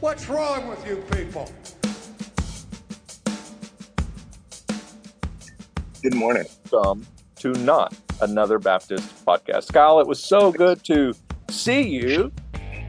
What's wrong with you people? Good morning. Welcome to Not Another Baptist Podcast. Kyle, it was so good to see you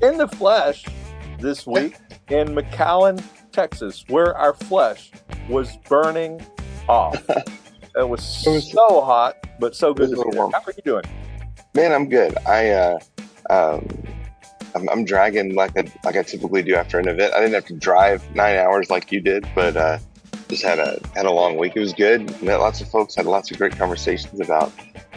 in the flesh this week in McAllen, Texas, where our flesh was burning off. It was, It was- so hot, but so good to a be there. warm. How are you doing? Man, I'm good. I uh, um, I'm, I'm dragging like I like I typically do after an event. I didn't have to drive nine hours like you did, but uh, just had a had a long week. It was good. Met lots of folks. Had lots of great conversations about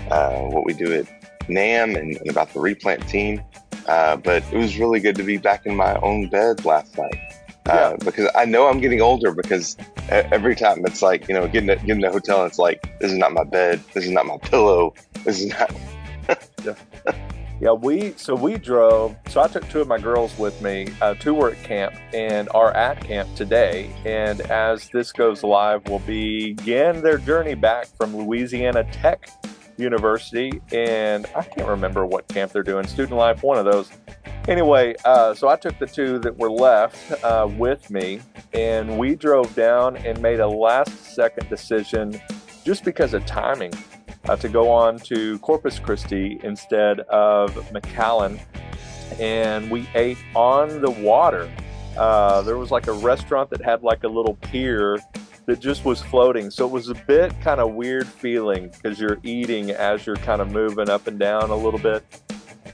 uh, what we do at NAM and, and about the replant team. Uh, but it was really good to be back in my own bed last night. Uh, because I know I'm getting older because every time it's like, you know, getting a, getting a hotel and it's like, this is not my bed. This is not my pillow. This is not Yeah, we so we drove. So I took two of my girls with me. Uh, two were at camp and are at camp today. And as this goes live, will begin their journey back from Louisiana Tech University. And I can't remember what camp they're doing. Student Life, one of those. Anyway, uh, so I took the two that were left uh, with me, and we drove down and made a last-second decision, just because of timing uh, to go on to Corpus Christi instead of McAllen. And we ate on the water. Uh, there was like a restaurant that had like a little pier that just was floating. So it was a bit kind of weird feeling because you're eating as you're kind of moving up and down a little bit.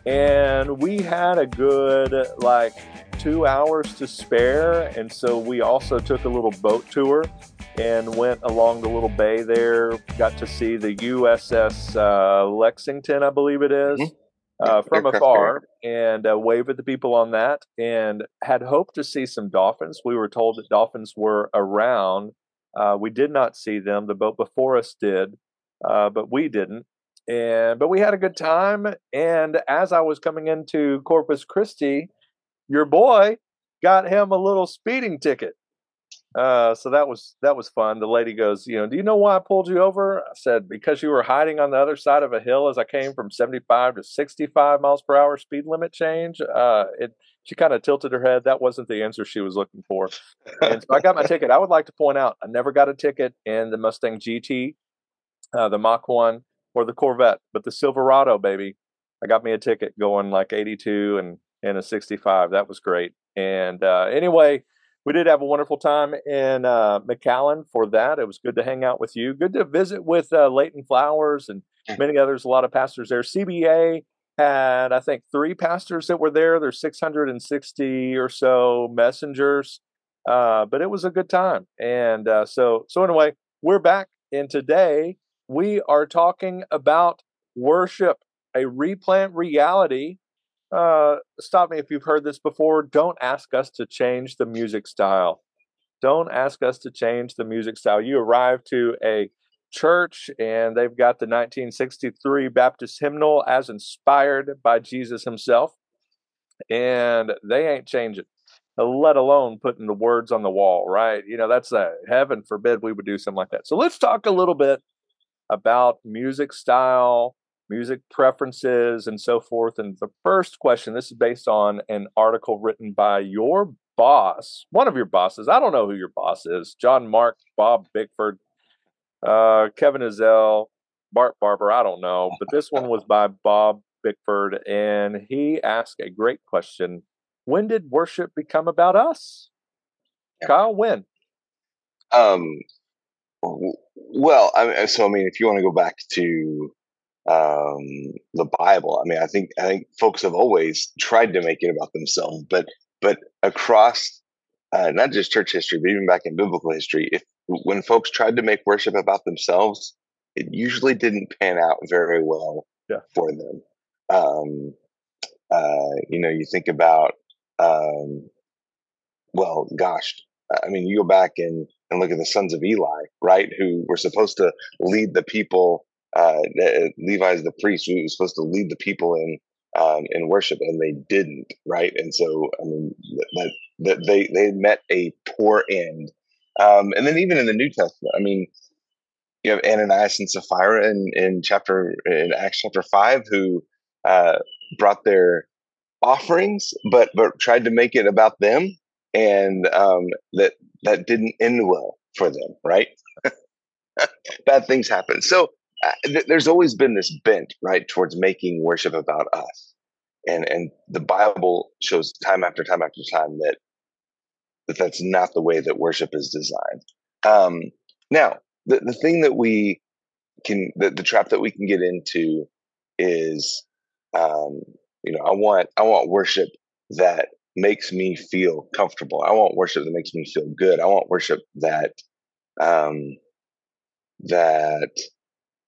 And we had a good like two hours to spare. And so we also took a little boat tour and went along the little bay there. Got to see the USS uh, Lexington, I believe it is, Mhm. uh, from afar, and uh, wave at the people on that. And had hoped to see some dolphins. We were told that dolphins were around. Uh, we did not see them. The boat before us did, uh, but we didn't. And but we had a good time. And as I was coming into Corpus Christi, your boy got him a little speeding ticket. Uh, so that was that was fun. The lady goes, you know, do you know why I pulled you over? I said because you were hiding on the other side of a hill as I came from 75 to 65 miles per hour speed limit change. Uh, it she kind of tilted her head. That wasn't the answer she was looking for. And so I got my ticket. I would like to point out I never got a ticket in the Mustang GT, uh, the Mach One, or the Corvette, but the Silverado, baby. I got me a ticket going like 82 and and a 65. That was great. And uh, anyway, we did have a wonderful time in uh, McAllen for that. It was good to hang out with you. Good to visit with uh, Leighton Flowers and many others. A lot of pastors there. CBA had, I think, three pastors that were there. There's 660 or so messengers, uh, but it was a good time. And uh, so, so anyway, we're back, and today we are talking about worship, a replant reality uh, stop me if you've heard this before. Don't ask us to change the music style. Don't ask us to change the music style. You arrive to a church and they've got the 1963 Baptist hymnal as inspired by Jesus himself, and they ain't changing, let alone putting the words on the wall, right? You know, that's a heaven forbid we would do something like that. So let's talk a little bit about music style, music preferences, and so forth. And the first question this is based on an article written by your boss, one of your bosses. I don't know who your boss is John Mark, Bob Bickford, uh, Kevin Ezell, Bart Barber. I don't know. But this one was by Bob Bickford, and he asked a great question When did worship become about us? Yeah. Kyle, when? Um, well, I mean, so I mean, if you want to go back to um, the Bible, I mean, I think I think folks have always tried to make it about themselves, but but across uh, not just church history, but even back in biblical history, if when folks tried to make worship about themselves, it usually didn't pan out very well Yeah. for them. Um, uh, you know, you think about, um, well, gosh, I mean, you go back and, and look at the sons of Eli, right? Who were supposed to lead the people. Uh, the- Levi is the priest who was supposed to lead the people in um, in worship, and they didn't, right? And so, I mean, that, that they they met a poor end. Um, and then even in the New Testament, I mean, you have Ananias and Sapphira in, in chapter in Acts chapter five, who uh, brought their offerings, but but tried to make it about them. and um, that that didn't end well for them, right? Bad things happen. So th- there's always been this bent, right, towards making worship about us, and and the Bible shows time after time after time that that that's not the way that worship is designed. Um, now, the the thing that we can the, the trap that we can get into is um, you know i want i want worship that makes me feel comfortable. I want worship that makes me feel good. I want worship that um, that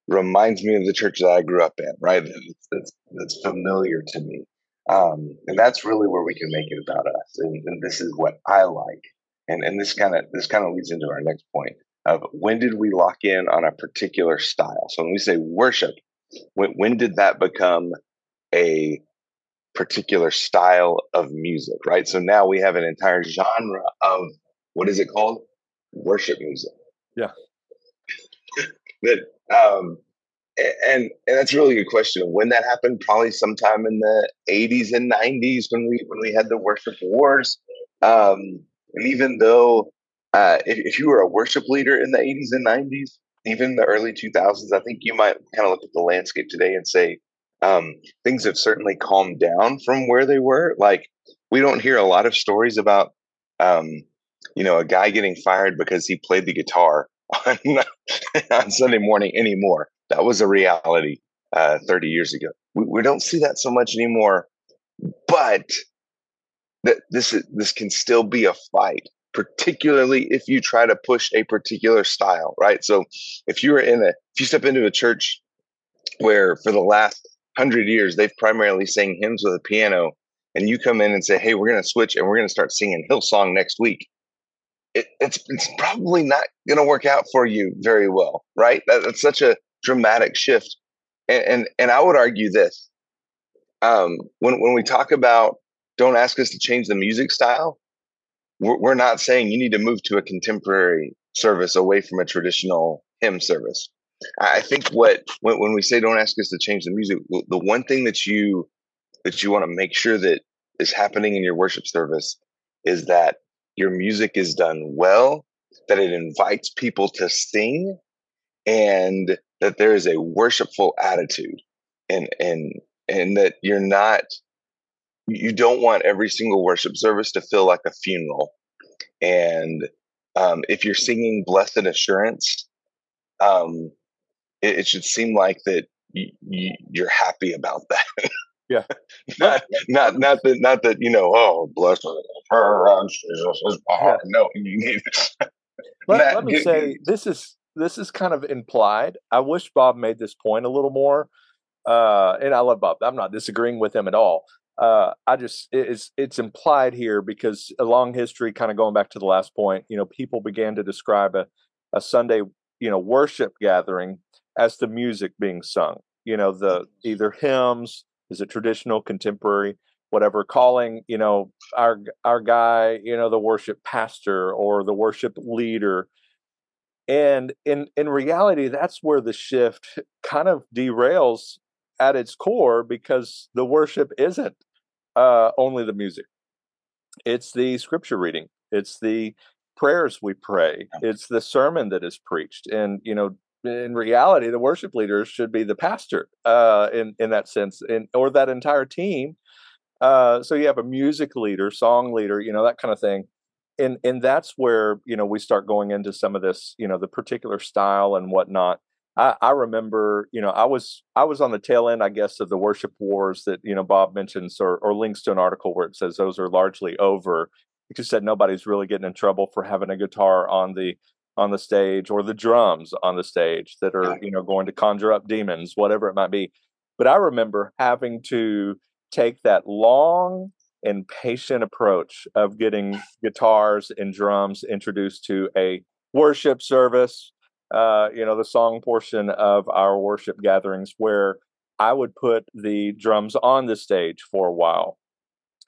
reminds me of the church that i grew up in right that's, that's familiar to me um, and that's really where we can make it about us and, and this is what i like and and this kind of this kind of leads into our next point of when did we lock in on a particular style so when we say worship when, when did that become a particular style of music, right? So now we have an entire genre of what is it called? Worship music. Yeah. that um and and that's a really good question. When that happened, probably sometime in the 80s and 90s when we when we had the worship wars. Um, and even though uh, if, if you were a worship leader in the 80s and 90s, even the early 2000s, I think you might kind of look at the landscape today and say, um, things have certainly calmed down from where they were. Like we don't hear a lot of stories about, um, you know, a guy getting fired because he played the guitar on, on Sunday morning anymore. That was a reality uh, 30 years ago. We, we don't see that so much anymore, but this is, this can still be a fight particularly if you try to push a particular style, right? So if you're in a, if you step into a church where for the last hundred years they've primarily sang hymns with a piano, and you come in and say, "Hey, we're going to switch and we're going to start singing Hillsong next week," it, it's it's probably not going to work out for you very well, right? That, that's such a dramatic shift, and and, and I would argue this: um, when when we talk about don't ask us to change the music style, we're, we're not saying you need to move to a contemporary service away from a traditional hymn service. I think what when, when we say don't ask us to change the music, the one thing that you that you want to make sure that is happening in your worship service is that your music is done well, that it invites people to sing, and that there is a worshipful attitude, and and and that you're not you don't want every single worship service to feel like a funeral. And um, if you're singing Blessed Assurance, um, it, it should seem like that you, are happy about that. Yeah. not not not that not that you know oh Jesus is yeah. no you need let, let me say this is this is kind of implied I wish Bob made this point a little more uh and I love Bob I'm not disagreeing with him at all uh I just it's it's implied here because a long history kind of going back to the last point you know people began to describe a a Sunday you know worship gathering as the music being sung. You know, the either hymns, is it traditional, contemporary, whatever, calling, you know, our our guy, you know, the worship pastor or the worship leader. And in in reality, that's where the shift kind of derails at its core because the worship isn't uh, only the music. It's the scripture reading. It's the prayers we pray. It's the sermon that is preached. And, you know, in reality, the worship leaders should be the pastor uh, in in that sense, or that entire team. Uh, so you have a music leader, song leader, you know that kind of thing, and and that's where you know we start going into some of this, you know, the particular style and whatnot. I, I remember, you know, I was I was on the tail end, I guess, of the worship wars that you know Bob mentions, or or links to an article where it says those are largely over. Because said nobody's really getting in trouble for having a guitar on the on the stage or the drums on the stage that are you know going to conjure up demons whatever it might be. But i remember having to take that long and patient approach of getting guitars and drums introduced to a worship service uh, you know the song portion of our worship gatherings where i would put the drums on the stage for a while.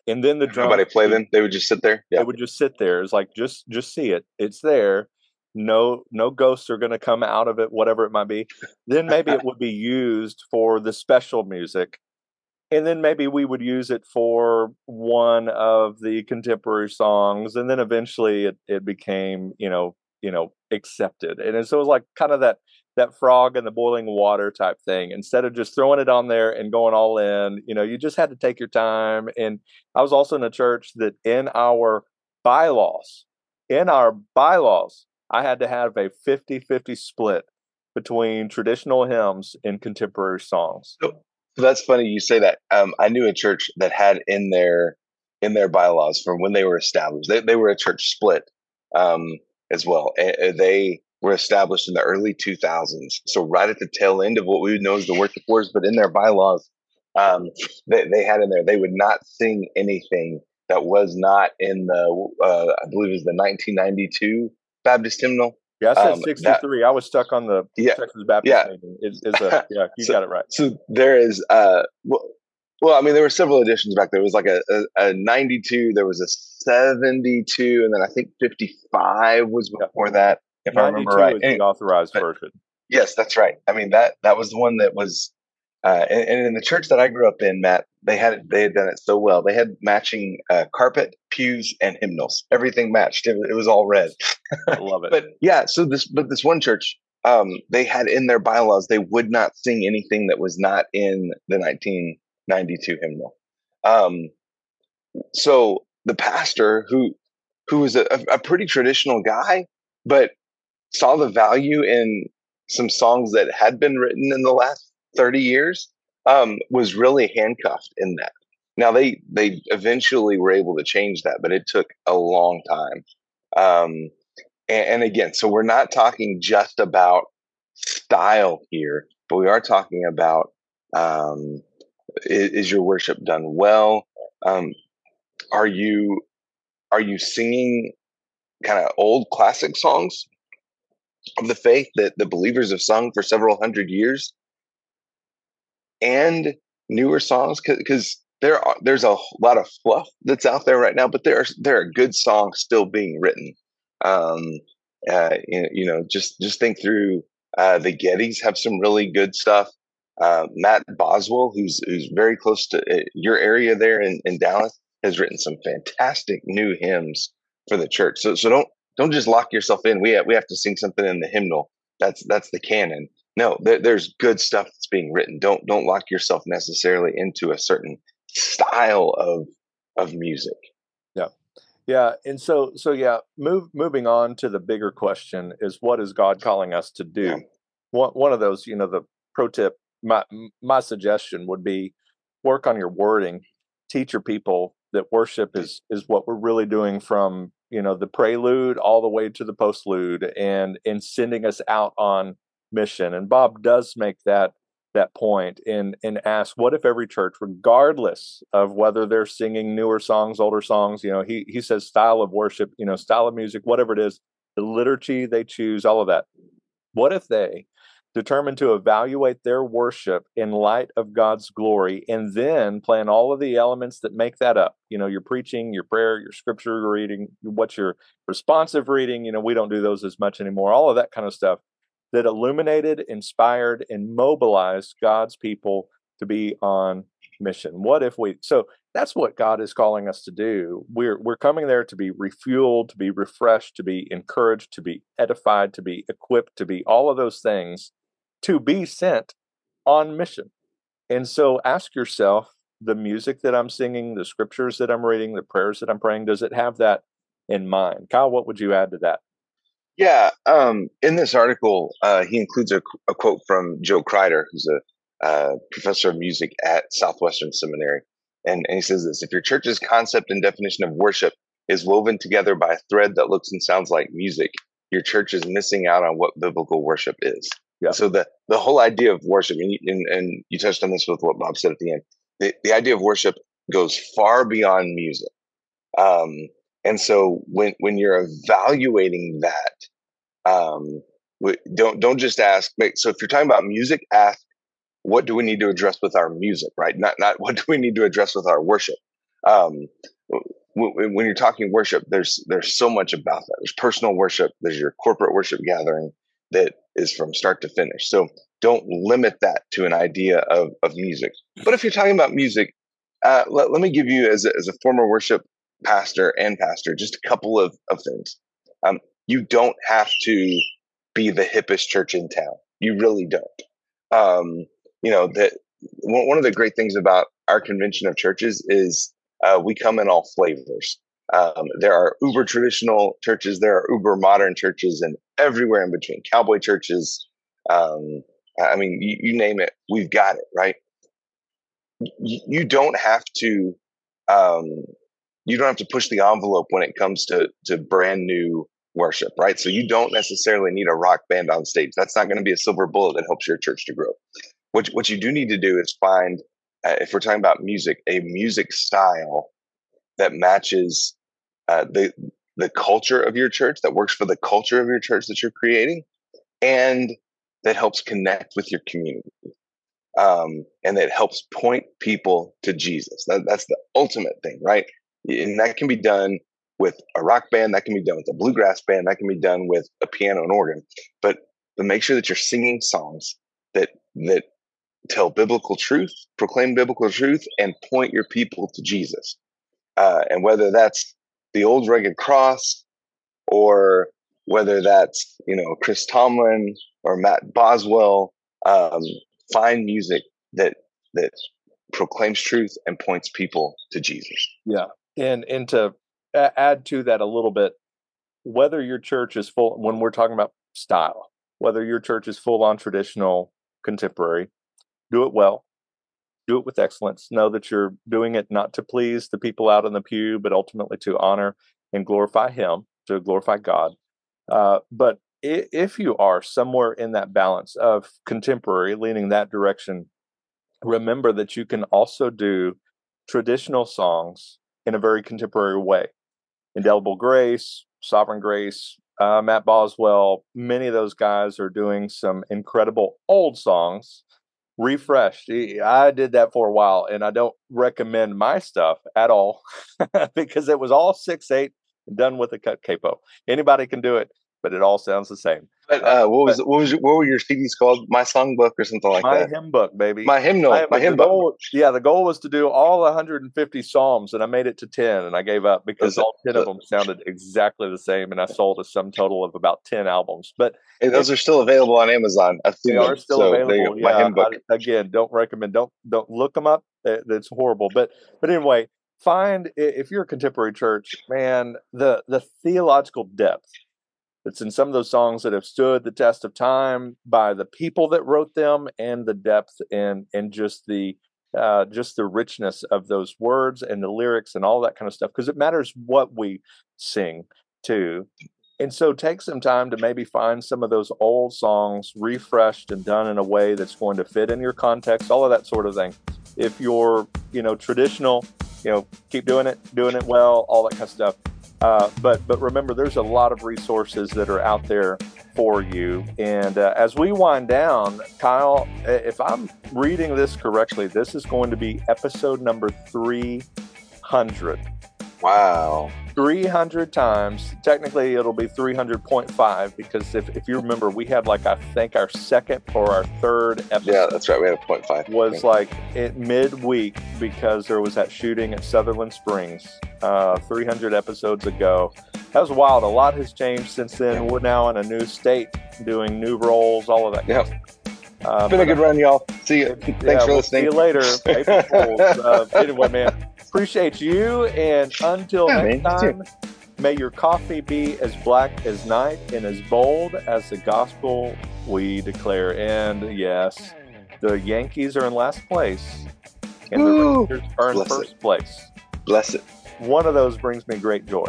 And then the drums nobody play them? They would just sit there? Yeah. they would just sit there. It's like just just see it. It's there no no ghosts are going to come out of it whatever it might be. Then maybe it would be used for the special music and then maybe we would use it for one of the contemporary songs and then eventually it, it became you know you know accepted. And so it was like kind of that that frog in the boiling water type thing. Instead of just throwing it on there and going all in you know you just had to take your time. And i was also in a church that in our bylaws in our bylaws i had to have a 50-50 split between traditional hymns and contemporary songs. So, so that's funny you say that. Um, i knew a church that had in their in their bylaws from when they were established. They, they were a church split um, as well. And they were established in the early 2000s. So right at the tail end of what we would know as the worship wars, but in their bylaws, um, they, they had in there they would not sing anything that was not in the uh, I believe it was the 1992 Baptist hymnal. Yeah, I said um, 63. That, I was stuck on the yeah, Texas Baptist yeah. Is, is a, yeah, you so, got it right. So there is uh, well, well, I mean, there were several editions back there. It was like a, a, a 92, there was a 72, and then I think 55 was before yeah. that if I remember right. Is the authorized but, version. Yes, that's right. I mean that that was the one that was, uh, and, and, in the church that I grew up in, Matt, they had they had done it so well. They had matching uh, carpet, pews, and hymnals. Everything matched. It, it was all red. I love it. but yeah, so this but this one church, um, they had in their bylaws they would not sing anything that was not in the 1992 hymnal. Um, so the pastor who who was a, a pretty traditional guy, but saw the value in some songs that had been written in the last 30 years um, was really handcuffed in that now they they eventually were able to change that but it took a long time. Um, and, and again so we're not talking just about style here but we are talking about um, is, is, your worship done well? Um, are you are you singing kind of old classic songs of the faith that the believers have sung for several hundred years? And newer songs? Because there are there's a lot of fluff that's out there right now but there are there are good songs still being written um uh you, know just just think through uh the gettys have some really good stuff uh, matt boswell who's who's very close to uh, your area there in, in dallas has written some fantastic new hymns for the church so so don't don't just lock yourself in. We have, we have to sing something in the hymnal. That's that's the canon. No, there, there's good stuff that's being written. Don't don't lock yourself necessarily into a certain style of of music. Yeah, yeah, and so so yeah. Move moving on to the bigger question is what is God calling us to do? Yeah. One one of those, you know, the pro tip. My my suggestion would be work on your wording. Teach your people that worship is is what we're really doing from you know the prelude all the way to the postlude and in sending us out on mission and bob does make that that point and and ask what if every church regardless of whether they're singing newer songs older songs you know he he says style of worship you know style of music whatever it is the liturgy they choose all of that what if they determined to evaluate their worship in light of God's glory and then plan all of the elements that make that up. You know, your preaching, your prayer, your scripture reading, what's your responsive reading. You know, we don't do those as much anymore, all of that kind of stuff that illuminated, inspired, and mobilized God's people to be on mission. What if we so that's what God is calling us to do. We're we're coming there to be refueled, to be refreshed, to be encouraged, to be edified, to be equipped, to be all of those things to be sent on mission. And so ask yourself the music that I'm singing, the scriptures that I'm reading, the prayers that I'm praying, does it have that in mind? Kyle, what would you add to that? Yeah, um, in this article, uh, he includes a, a, quote from Joe Crider, who's a uh, professor of music at Southwestern Seminary. And, and he says this If your church's concept and definition of worship is woven together by a thread that looks and sounds like music, your church is missing out on what biblical worship is. Yeah. So the the whole idea of worship, and you, and, and you touched on this with what Bob said at the end. The, the idea of worship goes far beyond music. Um, and so when when you're evaluating that, um, don't don't just ask. So if you're talking about music, ask what do we need to address with our music, right? Not not what do we need to address with our worship. Um, when you're talking worship, there's there's so much about that. There's personal worship. There's your corporate worship gathering that is from start to finish. So don't limit that to an idea of, of music. But if you're talking about music, uh, let, let me give you, as a, as a former worship pastor and pastor, just a couple of, of things. Um, you don't have to be the hippest church in town. You really don't. Um, you know, that one of the great things about our convention of churches is uh, we come in all flavors. Um, there are uber traditional churches, there are uber modern churches, and everywhere in between. Cowboy churches. Um, I mean, you, you, name it, we've got it, right? You, don't have to. Um, you don't have to push the envelope when it comes to to brand new worship, right? So you don't necessarily need a rock band on stage. That's not going to be a silver bullet that helps your church to grow. What what you do need to do is find, uh, if we're talking about music, a music style that matches uh, the the culture of your church, that works for the culture of your church that you're creating, and that helps connect with your community, um, and that helps point people to Jesus. That, that's the ultimate thing, right? And that can be done with a rock band, that can be done with a bluegrass band, that can be done with a piano and organ. But but make sure that you're singing songs that that tell biblical truth, proclaim biblical truth, and point your people to Jesus. Uh, and whether that's the old rugged cross, or whether that's you know Chris Tomlin or Matt Boswell, um, find music that that proclaims truth and points people to Jesus. Yeah, and and to add to that a little bit, whether your church is full when we're talking about style, whether your church is full on traditional, contemporary, do it well, do it with excellence. Know that you're doing it not to please the people out in the pew, but ultimately to honor and glorify Him, to glorify God. Uh, but if you are somewhere in that balance of contemporary, leaning that direction, remember that you can also do traditional songs in a very contemporary way. Indelible Grace, Sovereign Grace, uh, Matt Boswell, many of those guys are doing some incredible old songs refreshed. I did that for a while and I don't recommend my stuff at all because it was all six eight done with a cut capo. Anybody can do it, but it all sounds the same. But uh, what was what was what were your CDs called? My songbook or something like my that. My hymn book, baby. My hymnal. My, my hymn book. Yeah, the goal was to do all 150 psalms, and I made it to 10, and I gave up because all 10 of them sounded exactly the same, and I sold a sum total of about 10 albums. But hey, those are still available on Amazon. they them. are still so available. Yeah, my hymn book. I, again, don't recommend. Don't don't look them up. It's horrible. But but anyway, find if you're a contemporary church, man, the the theological depth it's in some of those songs that have stood the test of time by the people that wrote them and the depth and and just the uh, just the richness of those words and the lyrics and all that kind of stuff because it matters what we sing too. And so take some time to maybe find some of those old songs refreshed and done in a way that's going to fit in your context all of that sort of thing. If you're you know traditional you know keep doing it doing it well all that kind of stuff uh, but but remember, there's a lot of resources that are out there for you. And uh, as we wind down, Kyle, if I'm reading this correctly, this is going to be episode number 300. Wow. 300 times. Technically, it'll be 300.5 because if, if you remember, we had like, I think our second or our third episode. Yeah, that's right. We had a 0.5. Was like it midweek because there was that shooting at Sutherland Springs uh, 300 episodes ago. That was wild. A lot has changed since then. We're now in a new state doing new roles, all of that. Yeah. Uh, it's been a good run, y'all. See you. Thanks yeah, for we'll listening. See you later. April Fools. Uh, anyway, man, appreciate you. And until yeah, next man, time, may your coffee be as black as night and as bold as the gospel we declare. And yes, the Yankees are in last place, and Woo! the Rangers are in Bless first it. place. Bless it. One of those brings me great joy.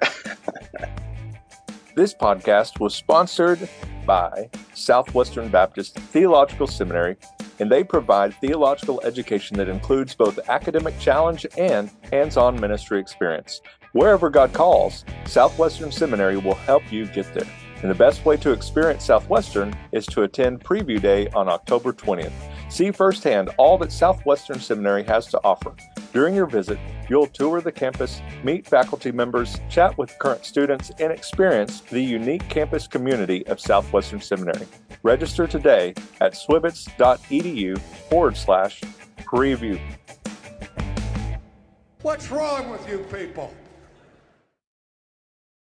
this podcast was sponsored by Southwestern Baptist Theological Seminary, and they provide theological education that includes both academic challenge and hands on ministry experience. Wherever God calls, Southwestern Seminary will help you get there. And the best way to experience Southwestern is to attend Preview Day on October 20th. See firsthand all that Southwestern Seminary has to offer. During your visit, you'll tour the campus, meet faculty members, chat with current students, and experience the unique campus community of Southwestern Seminary. Register today at swbts.edu forward slash preview. What's wrong with you people?